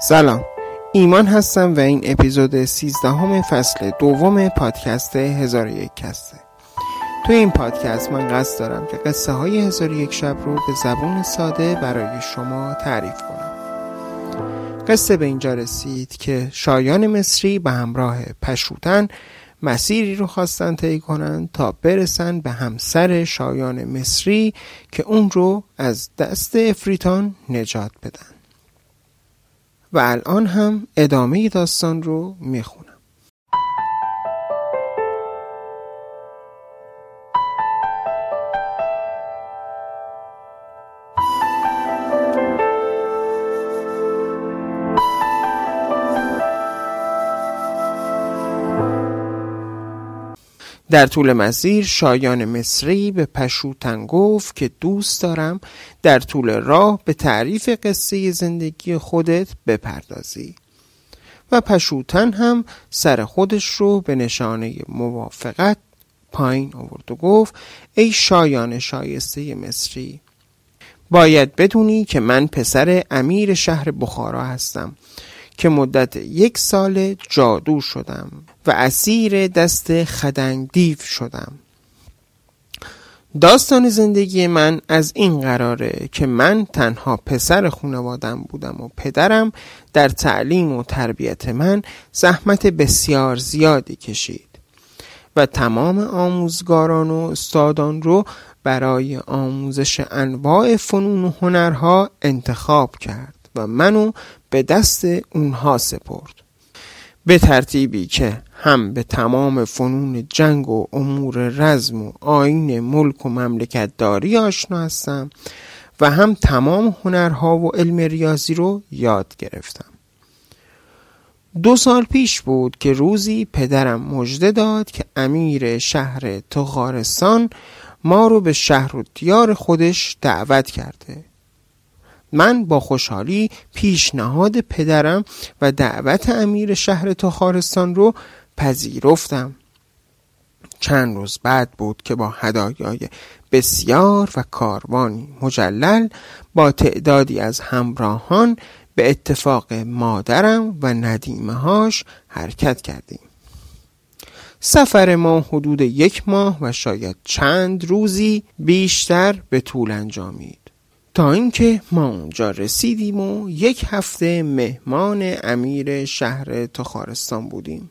سلام. ایمان هستم و این اپیزود 13 همه فصل دوم پادکست هزار یک کسته. تو این پادکست من قصد دارم که قصه های هزار یک شب رو به زبون ساده برای شما تعریف کنم. قصه به اینجا رسید که شایان مصری به همراه پشوتن مسیری رو خواستن طی کنند تا برسن به همسر شایان مصری که اون رو از دست افریتان نجات بدن. و الان هم ادامه داستان رو می‌خونم. در طول مسیر شایان مصری به پشوتن گفت که دوست دارم در طول راه به تعریف قصه زندگی خودت بپردازی. و پشوتن هم سر خودش رو به نشانه موافقت پایین آورد و گفت ای شایان شایسته مصری باید بدونی که من پسر امیر شهر بخارا هستم. که مدت یک سال جادو شدم و اسیر دست خدنگ دیو شدم. داستان زندگی من از این قراره که من تنها پسر خانوادم بودم و پدرم در تعلیم و تربیت من زحمت بسیار زیادی کشید و تمام آموزگاران و استادان رو برای آموزش انواع فنون و هنرها انتخاب کرد و منو به دست اونها سپرد. به ترتیبی که هم به تمام فنون جنگ و امور رزم و آین ملک و مملکت داری آشنا هستم و هم تمام هنرها و علم ریاضی رو یاد گرفتم. دو سال پیش بود که روزی پدرم مژده داد که امیر شهر تخارستان ما رو به شهر و دیار خودش دعوت کرده. من با خوشحالی پیشنهاد پدرم و دعوت امیر شهر تخارستان رو پذیرفتم. چند روز بعد بود که با هدایای بسیار و کاروانی مجلل با تعدادی از همراهان به اتفاق مادرم و ندیمه هاش حرکت کردیم. سفر ما حدود یک ماه و شاید چند روزی بیشتر به طول انجامید. تا اینکه ما اونجا رسیدیم و یک هفته مهمان امیر شهر تخارستان بودیم.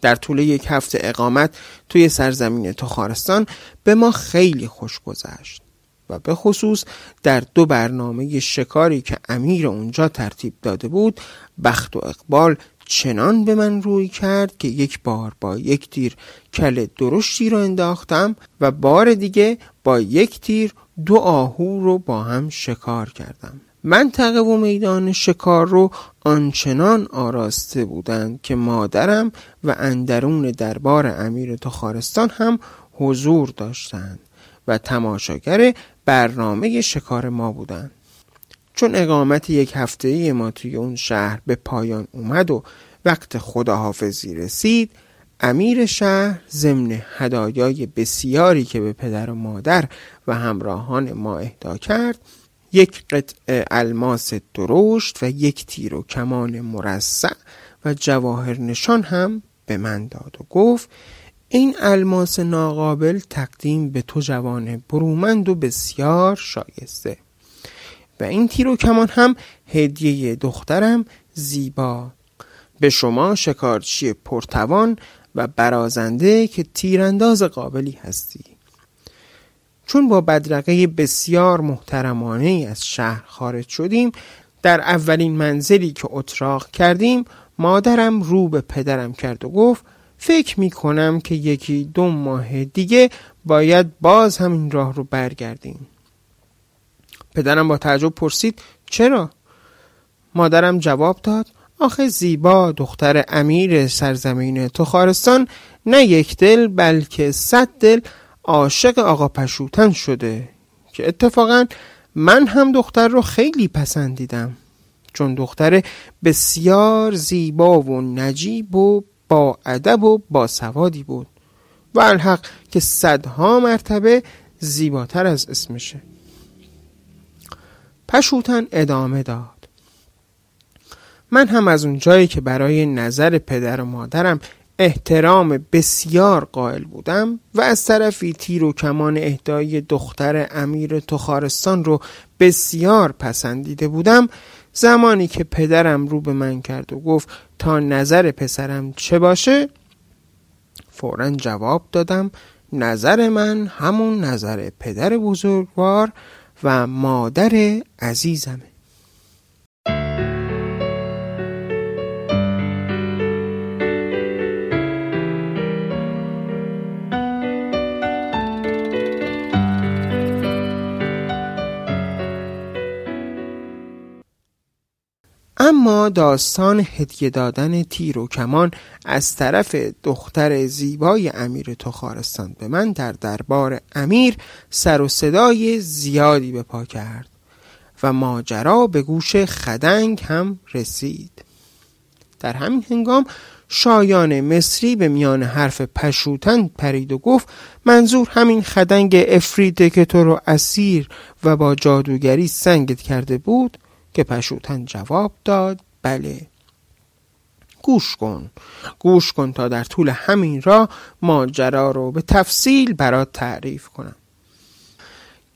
در طول یک هفته اقامت توی سرزمین تخارستان به ما خیلی خوش گذشت و به خصوص در دو برنامه شکاری که امیر اونجا ترتیب داده بود بخت و اقبال چنان به من روی کرد که یک بار با یک تیر کل درشتی رو انداختم و بار دیگه با یک تیر دو آهو رو با هم شکار کردم. منطقه و میدان شکار رو آنچنان آراسته بودند که مادرم و اندرون دربار امیر تخارستان هم حضور داشتند و تماشاگر برنامه شکار ما بودند. چون اقامت یک هفته ما توی اون شهر به پایان اومد و وقت خداحافظی رسید امیر شهر ضمن هدایای بسیاری که به پدر و مادر و همراهان ما اهدا کرد یک قطع الماس درشت و یک تیر و کمان مرصع و جواهر نشان هم به من داد و گفت این الماس ناقابل تقدیم به تو جوان برومند و بسیار شایسته. و این تیر و کمان هم هدیه دخترم زیبا. به شما شکارچی پرتوان و برازنده که تیرانداز قابلی هستی. چون با بدرقه بسیار محترمانه از شهر خارج شدیم در اولین منزلی که اتراق کردیم مادرم رو به پدرم کرد و گفت فکر می کنم که یکی دو ماه دیگه باید باز همین راه رو برگردیم. پدرم با تعجب پرسید چرا؟ مادرم جواب داد آخه زیبا دختر امیر سرزمین تخارستان نه یک دل بلکه صد دل عاشق آقا پشوتن شده که اتفاقا من هم دختر رو خیلی پسندیدم. چون دختر بسیار زیبا و نجیب و با ادب و با سوادی بود. و الحق که صدها مرتبه زیباتر از اسمشه. پشوتن ادامه داد. من هم از اون جایی که برای نظر پدر و مادرم احترام بسیار قائل بودم و از طرفی تیر و کمان اهدایی دختر امیر تخارستان رو بسیار پسندیده بودم زمانی که پدرم رو به من کرد و گفت تا نظر پسرم چه باشه؟ فورا جواب دادم نظر من همون نظر پدر بزرگوار و مادر عزیزمه. اما داستان هدیه دادن تیر و کمان از طرف دختر زیبای امیر تخارستان به من در دربار امیر سر و صدای زیادی به پا کرد و ماجرا به گوش خدنگ هم رسید. در همین هنگام شایان مصری به میان حرف پشوتن پرید و گفت منظور همین خدنگ افریده که تو رو اسیر و با جادوگری سنگت کرده بود؟ که پشوتن جواب داد. بله. گوش کن. گوش کن تا در طول همین را ماجرا رو به تفصیل برات تعریف کنم.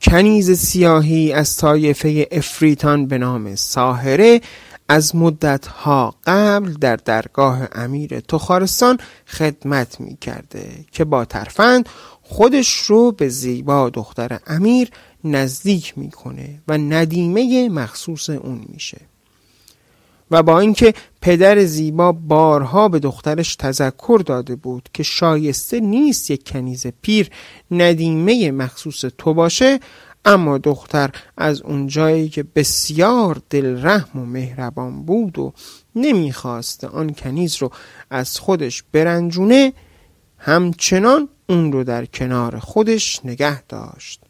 کنیز سیاهی از طایفه افریتان به نام ساهره از مدتها قبل در درگاه امیر تخارستان خدمت می کرده که با ترفند خودش رو به زیبا دختر امیر نزدیک می‌کنه و ندیمه مخصوص اون میشه. و با اینکه پدر زیبا بارها به دخترش تذکر داده بود که شایسته نیست یک کنیز پیر ندیمه مخصوص تو باشه اما دختر از اونجایی که بسیار دلرحم و مهربان بود و نمی‌خواست آن کنیز رو از خودش برنجونه همچنان اون رو در کنار خودش نگه داشت.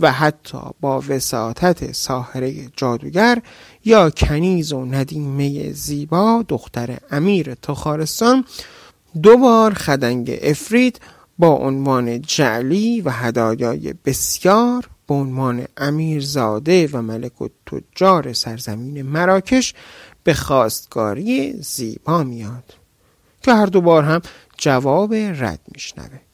و حتی با وساطت ساحره جادوگر یا کنیز و ندیمه زیبا دختر امیر تخارستان دو بار خدنگ افرید با عنوان جعلی و هدایای بسیار به عنوان امیرزاده و ملک و تجار سرزمین مراکش به خواستگاری زیبا میاد که هر دو بار هم جواب رد میشنوه.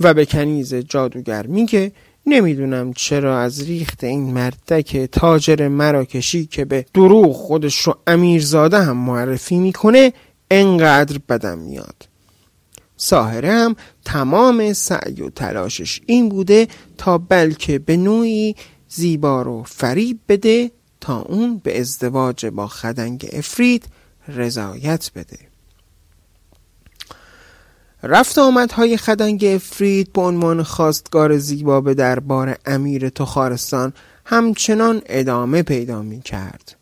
و به کنیز جادوگر میگه نمی‌دونم چرا از ریخت این مردک تاجر مراکشی که به دروغ خودش رو امیرزاده هم معرفی می‌کنه انقدر بدم میاد. ساهره هم تمام سعی و تلاشش این بوده تا بلکه به نوعی زیبا رو فریب بده تا اون به ازدواج با خدنگ افرید رضایت بده. رفت آمدهای خدنگ افرید به عنوان خواستگار زیبا به دربار امیر تخارستان همچنان ادامه پیدا می کرد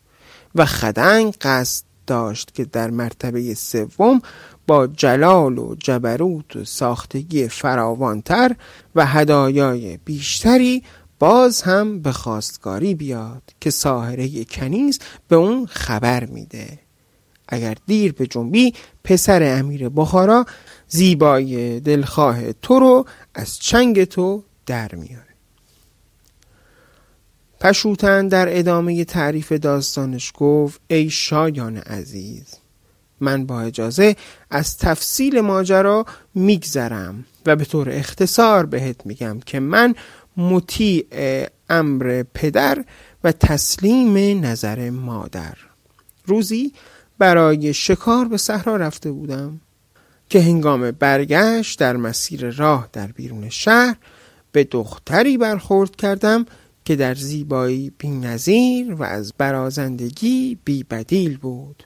و خدنگ قصد داشت که در مرتبه سوم با جلال و جبروت و ساختگی فراوانتر و هدایای بیشتری باز هم به خواستگاری بیاد که ساهره کنیز به اون خبر میده. اگر دیر به جنبی پسر امیر بخارا زیبای دلخواه تو رو از چنگ تو در میاره. پشوتن در ادامه تعریف داستانش گفت ای شایان عزیز من با اجازه از تفصیل ماجرا میگذرم و به طور اختصار بهت میگم که من مطیع امر پدر و تسلیم نظر مادر. روزی برای شکار به صحرا رفته بودم. که هنگام برگشت در مسیر راه در بیرون شهر به دختری برخورد کردم که در زیبایی بی نظیر و از برازندگی بی بدیل بود.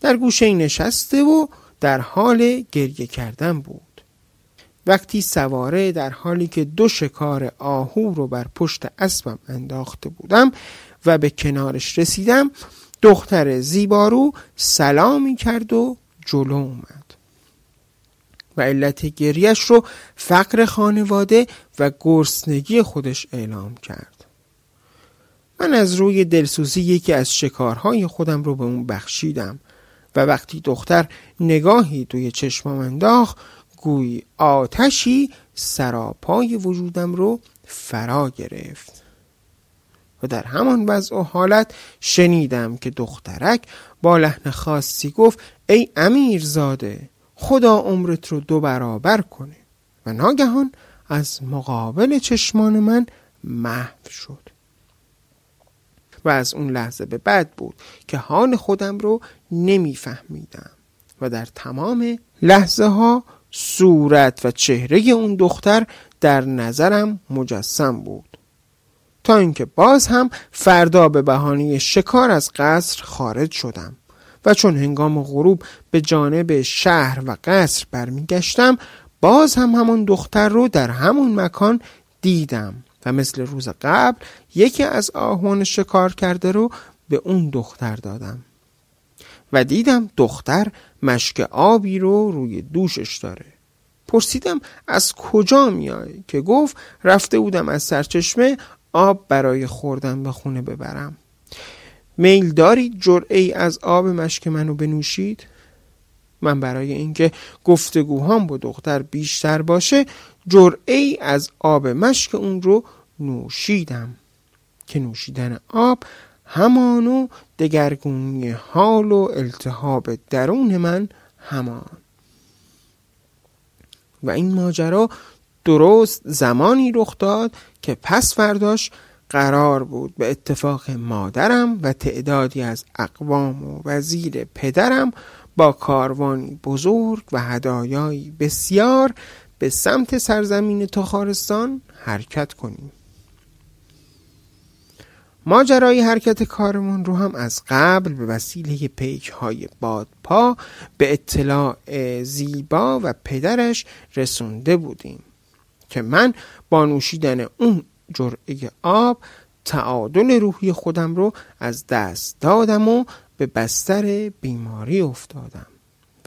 در گوشه نشسته و در حال گریه کردن بود. وقتی سواره در حالی که دو شکار آهو رو بر پشت اسبم انداخته بودم و به کنارش رسیدم دختر زیبارو سلامی کرد و جلو اومد. و علت گریش رو فقر خانواده و گرسنگی خودش اعلام کرد. من از روی دلسوزی یکی از شکارهای خودم رو به اون بخشیدم و وقتی دختر نگاهی توی چشمام انداخت گوی آتشی سراپای وجودم رو فرا گرفت. و در همان وضع و حالت شنیدم که دخترک با لحن خاصی گفت ای امیرزاده خدا عمرت رو دو برابر کنه. و ناگهان از مقابل چشمان من محو شد. و از اون لحظه به بعد بود که حال خودم رو نمیفهمیدم. و در تمام لحظه ها صورت و چهره اون دختر در نظرم مجسم بود. تا اینکه باز هم فردا به بهانه شکار از قصر خارج شدم. و چون هنگام غروب به جانب شهر و قصر برمیگشتم باز هم همون دختر رو در همون مکان دیدم و مثل روز قبل یکی از آهوان شکار کرده رو به اون دختر دادم و دیدم دختر مشک آبی رو روی دوشش داره. پرسیدم از کجا میای؟ که گفت رفته بودم از سرچشمه آب برای خوردن به خونه ببرم. میل دارید جرعه از آب مشک منو بنوشید؟ من برای اینکه گفتگوهام با دختر بیشتر باشه جرعه از آب مشک اون رو نوشیدم که نوشیدن آب همانو دگرگونی حال و التهاب درون من همان. و این ماجرا درست زمانی رخ داد که پس فرداش قرار بود به اتفاق مادرم و تعدادی از اقوام و وزیر پدرم با کاروانی بزرگ و هدایایی بسیار به سمت سرزمین تخارستان حرکت کنیم. ماجرای حرکت کارمون رو هم از قبل به وسیله پیک های بادپا به اطلاع زیبا و پدرش رسونده بودیم که من با نوشیدن اون جرعه آب تعادل روحی خودم رو از دست دادم و به بستر بیماری افتادم.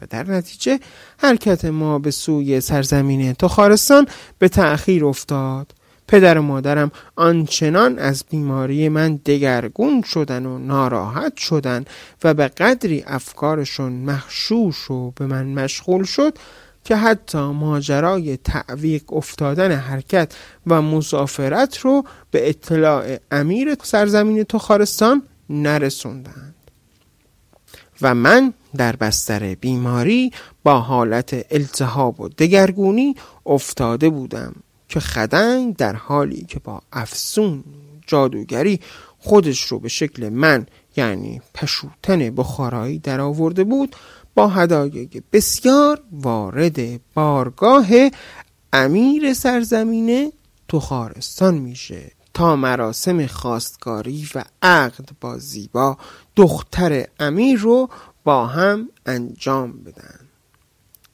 و در نتیجه حرکت ما به سوی سرزمین تخارستان به تأخیر افتاد. پدر و مادرم آنچنان از بیماری من دگرگون شدن و ناراحت شدن و به قدری افکارشون مخشوش و به من مشغول شد که حتی ماجرای تعویق افتادن حرکت و مسافرت رو به اطلاع امیر سرزمین تخارستان نرسوندند. و من در بستر بیماری با حالت التهاب و دگرگونی افتاده بودم که خدنگ در حالی که با افسون جادوگری خودش رو به شکل من یعنی پشوتن بخارایی در آورده بود با هدایای بسیار وارد بارگاه امیر سرزمین تخارستان میشه تا مراسم خواستگاری و عقد با زیبا دختر امیر رو با هم انجام بدن.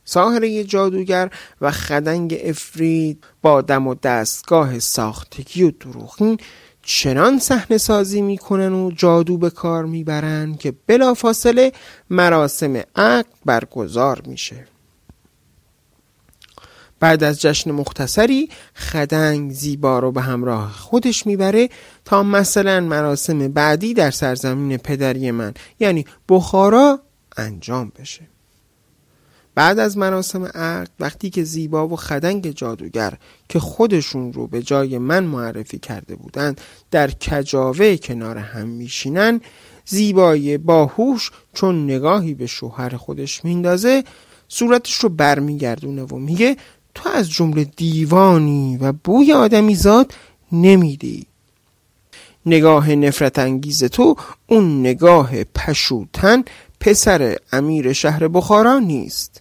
ساهره جادوگر و خدنگ افرید با دم و دستگاه ساختگی و دروغین چنان صحنه سازی می‌کنن و جادو به کار می‌برن که بلافاصله مراسم عقد برگزار میشه. بعد از جشن مختصری خدنگ زیبا رو به همراه خودش می‌بره تا مثلا مراسم بعدی در سرزمین پدری من یعنی بخارا انجام بشه. بعد از مراسم عقد وقتی که زیبا و خدنگ جادوگر که خودشون رو به جای من معرفی کرده بودند در کجاوه کنار هم میشینن زیبای باهوش چون نگاهی به شوهر خودش میندازه صورتش رو برمیگردونه و میگه تو از جمله دیوانی و بوی آدمی زاد نمیدی. نگاه نفرت انگیز تو اون نگاه پشوتن پسر امیر شهر بخارا نیست.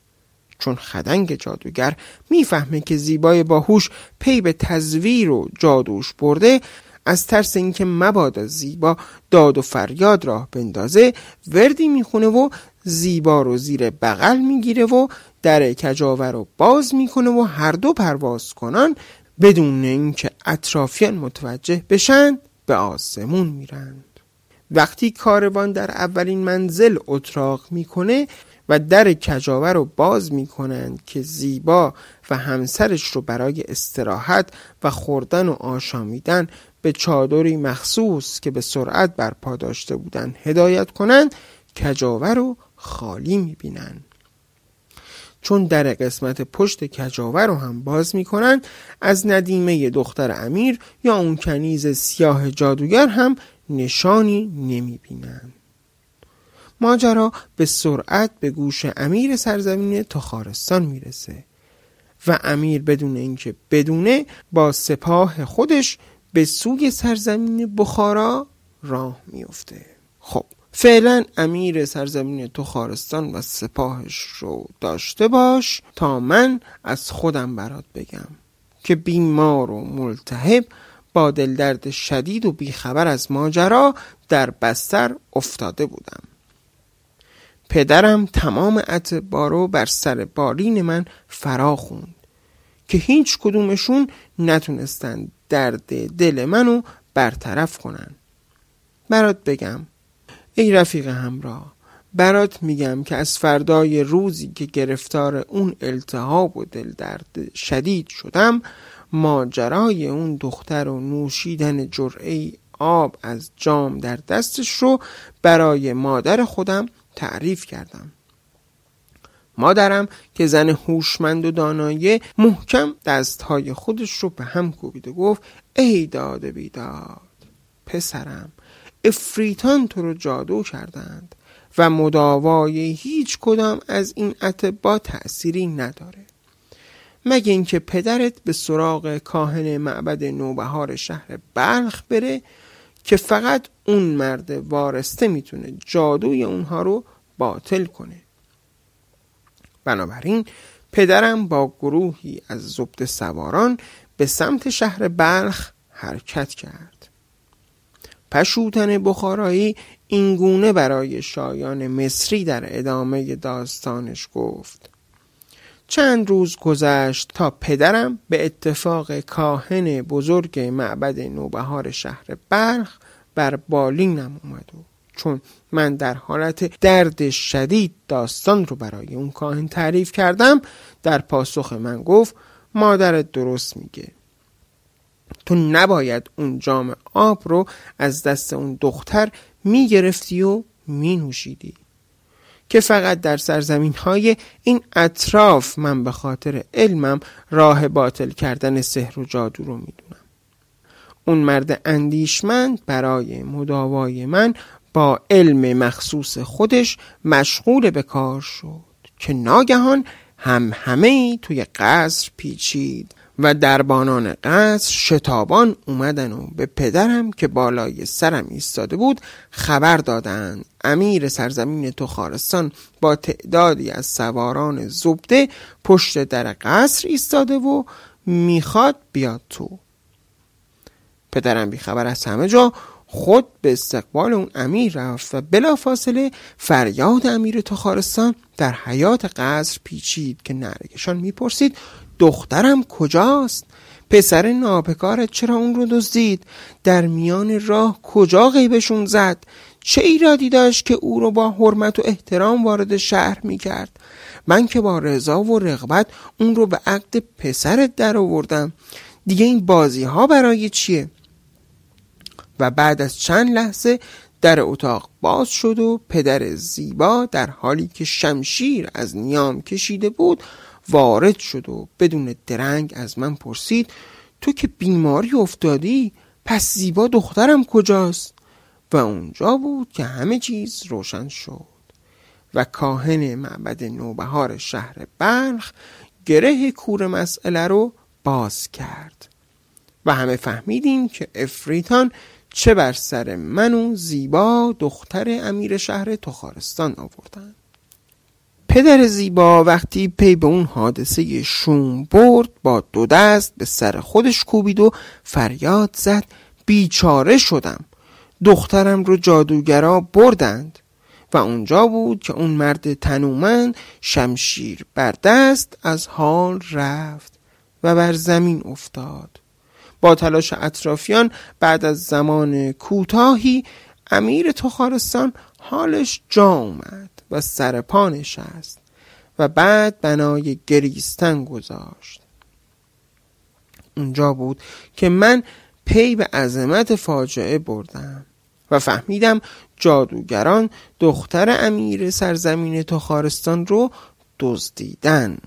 چون خدنگ جادوگر می‌فهمه که زیبای باهوش پی به تزویر و جادوش برده از ترس اینکه مبادا زیبا داد و فریاد راه بندازه وردی می‌خونه و زیبا رو زیر بغل می‌گیره و در کجاور رو باز می‌کنه و هر دو پرواز کنن بدون اینکه اطرافیان متوجه بشن به آسمون میرند وقتی کاروان در اولین منزل اتراق می‌کنه و در کجاوه رو باز می کنند که زیبا و همسرش رو برای استراحت و خوردن و آشامیدن به چادری مخصوص که به سرعت برپا داشته بودند هدایت کنند کجاوه رو خالی می بینند چون در قسمت پشت کجاوه رو هم باز می‌کنن از ندیمه دختر امیر یا اون کنیز سیاه جادوگر هم نشانی نمی‌بینن ماجرا به سرعت به گوش امیر سرزمین تخارستان می‌رسه و امیر بدون اینکه بدونه با سپاه خودش به سوی سرزمین بخارا راه میفته. خب فعلا امیر سرزمین تخارستان و سپاهش رو داشته باش تا من از خودم برات بگم که بیمار و ملتهب با دلدرد شدید و بیخبر از ماجرا در بستر افتاده بودم. پدرم تمام اتبارو بر سر بالین من فرا خوند که هیچ کدومشون نتونستن درد دل منو برطرف کنن. برات بگم ای رفیق همراه برات میگم که از فردای روزی که گرفتار اون التهاب و دل درد شدید شدم ماجرای اون دختر و نوشیدن جرعه آب از جام در دستش رو برای مادر خودم تعریف کردم. مادرم که زن هوشمند و دانایه محکم دستهای خودش رو به هم کوبید و گفت ای داد بیداد پسرم افریتان تو رو جادو کردند و مداوای هیچ کدام از این اتبا تأثیری نداره. مگه اینکه پدرت به سراغ کاهن معبد نوبهار شهر بلخ بره که فقط اون مرد وارسته می‌تونه جادوی اونها رو باطل کنه. بنابراین پدرم با گروهی از زبد سواران به سمت شهر بلخ حرکت کرد. پشوتن بخارایی اینگونه برای شایان مصری در ادامه داستانش گفت. چند روز گذشت تا پدرم به اتفاق کاهن بزرگ معبد نوبهار شهر بلخ بر بالینم اومد و چون من در حالت درد شدید داستان رو برای اون کاهن تعریف کردم در پاسخ من گفت مادرت درست میگه. تو نباید اون جام آب رو از دست اون دختر می‌گرفتی و مینوشیدی. که فقط در سرزمین های این اطراف من به خاطر علمم راه باطل کردن سحر و جادو رو می‌دونم. اون مرد اندیشمند برای مداوای من با علم مخصوص خودش مشغول به کار شد که ناگهان هم همه توی قصر پیچید. و دربانان قصر شتابان اومدن و به پدرم که بالای سرم ایستاده بود خبر دادند امیر سرزمین تخارستان با تعدادی از سواران زبده پشت در قصر ایستاده و می‌خواد بیاد تو. پدرم بیخبر از همه جا خود به استقبال اون امیر رفت و بلافاصله فریاد امیر تخارستان در حیات قصر پیچید که نرگشان می‌پرسید دخترم کجاست؟ پسر ناپکارت چرا اون رو دزدید؟ در میان راه کجا غیبشون زد؟ چه ایرادی داشت که او رو با حرمت و احترام وارد شهر می کرد من که با رضا و رغبت اون رو به عقد پسرت در آوردم. دیگه این بازی ها برای چیه؟ و بعد از چند لحظه در اتاق باز شد و پدر زیبا در حالی که شمشیر از نیام کشیده بود وارد شد و بدون درنگ از من پرسید تو که بیماری افتادی؟ پس زیبا دخترم کجاست؟ و اونجا بود که همه چیز روشن شد. و کاهن معبد نوبهار شهر بلخ گره کور مسئله رو باز کرد. و همه فهمیدیم که افریتان چه بر سر من و زیبا دختر امیر شهر تخارستان آوردن. پدر زیبا وقتی پی به اون حادثه شوم برد با دو دست به سر خودش کوبید و فریاد زد بیچاره شدم. دخترم رو جادوگرا بردند و اونجا بود که اون مرد تنومند شمشیر بر دست از حال رفت و بر زمین افتاد. با تلاش اطرافیان بعد از زمان کوتاهی امیر تخارستان حالش جا اومد. و سر پا نشست و بعد بنای گریستن گذاشت. اونجا بود که من پی به عظمت فاجعه بردم و فهمیدم جادوگران دختر امیر سرزمین تخارستان رو دزدیدن.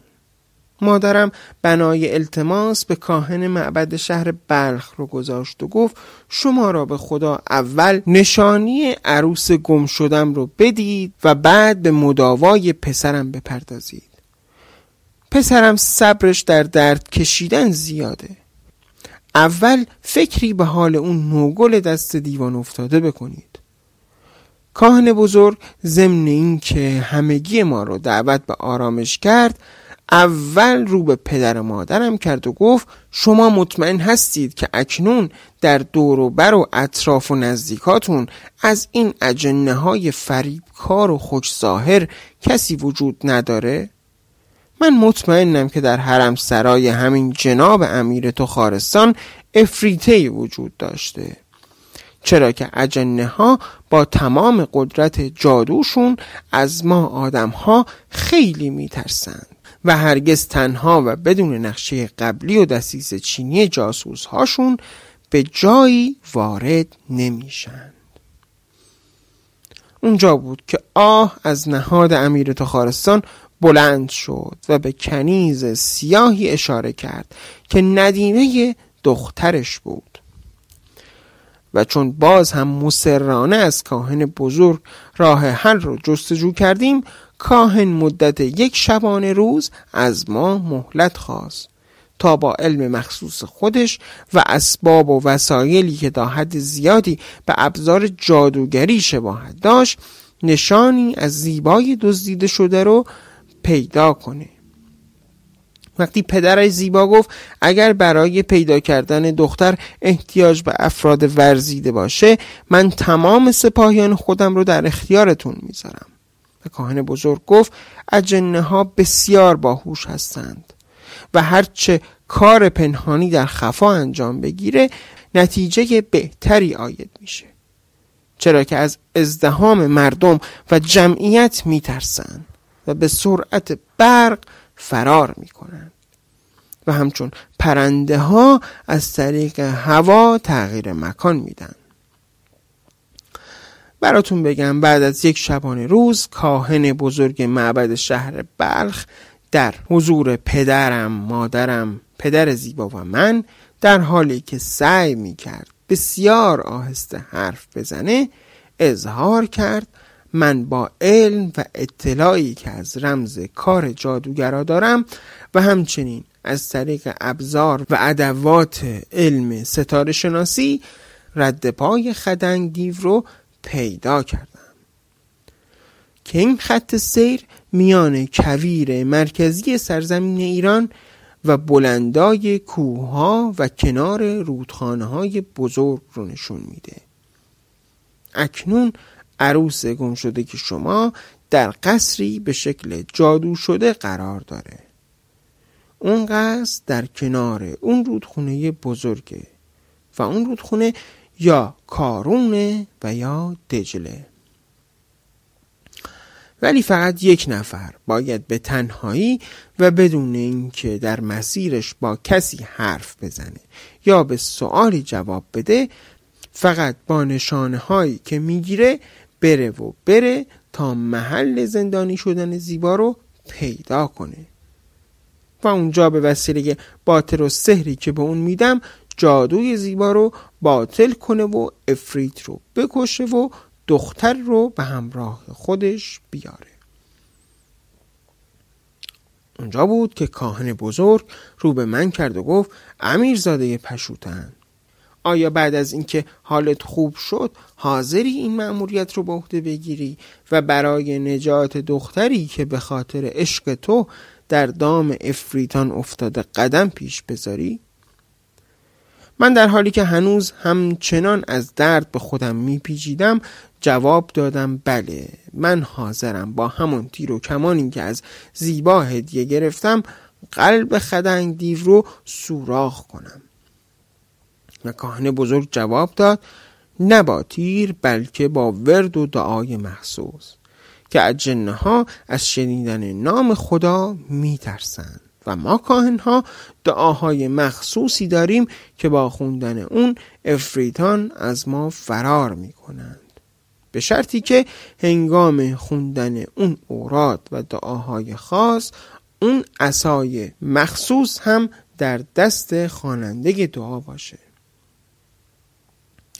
مادرم بنای التماس به کاهن معبد شهر بلخ رو گذاشت و گفت شما را به خدا اول نشانی عروس گم شدم رو بدید و بعد به مداوای پسرم بپردازید. پسرم صبرش در درد کشیدن زیاده. اول فکری به حال اون نوگل دست دیوان افتاده بکنید. کاهن بزرگ ضمن این که همگی ما رو دعوت به آرامش کرد اول رو به پدر و مادرم کرد و گفت شما مطمئن هستید که اکنون در دور و بر و اطراف و نزدیکاتون از این اجنه های فریبکار و خوش ظاهر کسی وجود نداره؟ من مطمئنم که در حرم سرای همین جناب امیر تو خارستان افریته وجود داشته چرا که اجنه ها با تمام قدرت جادوشون از ما آدم ها خیلی میترسند و هرگز تنها و بدون نقشه قبلی و دستیس چینی جاسوس هاشون به جایی وارد نمیشند اونجا بود که آه از نهاد امیر تخارستان بلند شد و به کنیز سیاهی اشاره کرد که ندیمه دخترش بود. و چون باز هم مسررانه از کاهن بزرگ راه حل رو جستجو کردیم کاهن مدت یک شبانه روز از ما مهلت خواست تا با علم مخصوص خودش و اسباب و وسایلی که تا حد زیادی به ابزار جادوگری شباهت داشت نشانی از زیبای دزدیده شده رو پیدا کنه. وقتی پدرش زیبا گفت اگر برای پیدا کردن دختر احتیاج به افراد ورزیده باشه من تمام سپاهیان خودم رو در اختیارتون می‌ذارم. و کاهن بزرگ گفت اجنه ها بسیار باهوش هستند و هرچه کار پنهانی در خفا انجام بگیره نتیجه بهتری آید میشه. چرا که از ازدهام مردم و جمعیت میترسند و به سرعت برق فرار می‌کنند. و همچون پرنده ها از طریق هوا تغییر مکان میدن. براتون بگم بعد از یک شبانه روز کاهن بزرگ معبد شهر بلخ در حضور پدرم مادرم پدر زیبا و من در حالی که سعی می کرد بسیار آهسته حرف بزنه اظهار کرد من با علم و اطلاعی که از رمز کار جادوگرا دارم و همچنین از طریق ابزار و ادوات علم ستاره شناسی رد پای خدنگ دیو رو پیدا کردم که این خط سیر میان کویر مرکزی سرزمین ایران و بلندای کوهها و کنار رودخانه های بزرگ رو نشون میده. اکنون عروس گم شده که شما در قصری به شکل جادو شده قرار داره. اون قصر در کنار اون رودخونه بزرگه و اون رودخونه یا کارونه و یا دجله. ولی فقط یک نفر باید به تنهایی و بدون اینکه در مسیرش با کسی حرف بزنه یا به سوالی جواب بده فقط با نشانه هایی که می‌گیره بره و بره تا محل زندانی شدن زیبا رو پیدا کنه. و اونجا به وسیله باطر و سحری که به اون میدم جادوی زیبا رو باطل کنه و افریت رو بکشه و دختر رو به همراه خودش بیاره اونجا بود که کاهن بزرگ رو به من کرد و گفت امیرزاده پشوتن آیا بعد از اینکه حالت خوب شد حاضری این مأموریت رو به عهده بگیری و برای نجات دختری که به خاطر عشق تو در دام افریتان افتاده قدم پیش بذاری؟ من در حالی که هنوز همچنان از درد به خودم میپیچیدم جواب دادم بله من حاضرم با همون تیر و کمانی که از زیبا هدیه گرفتم قلب خدنگ دیو رو سوراخ کنم. و کاهن بزرگ جواب داد نه با تیر بلکه با ورد و دعای محسوس که از ها از شنیدن نام خدا میترسند. و ما کاهن ها دعاهای مخصوصی داریم که با خوندن اون افریتان از ما فرار می کنند به شرطی که هنگام خوندن اون اوراد و دعاهای خاص اون عصای مخصوص هم در دست خواننده دعا باشه.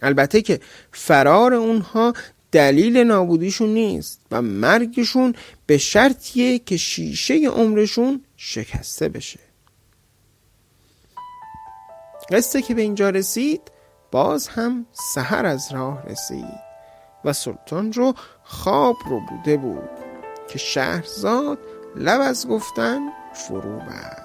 البته که فرار اونها دلیل نابودیشون نیست و مرگشون به شرطیه که شیشه عمرشون شکسته بشه. قصه که به اینجا رسید باز هم سحر از راه رسید و سلطان رو خواب رو بوده بود که شهرزاد لب از گفتن فرو بست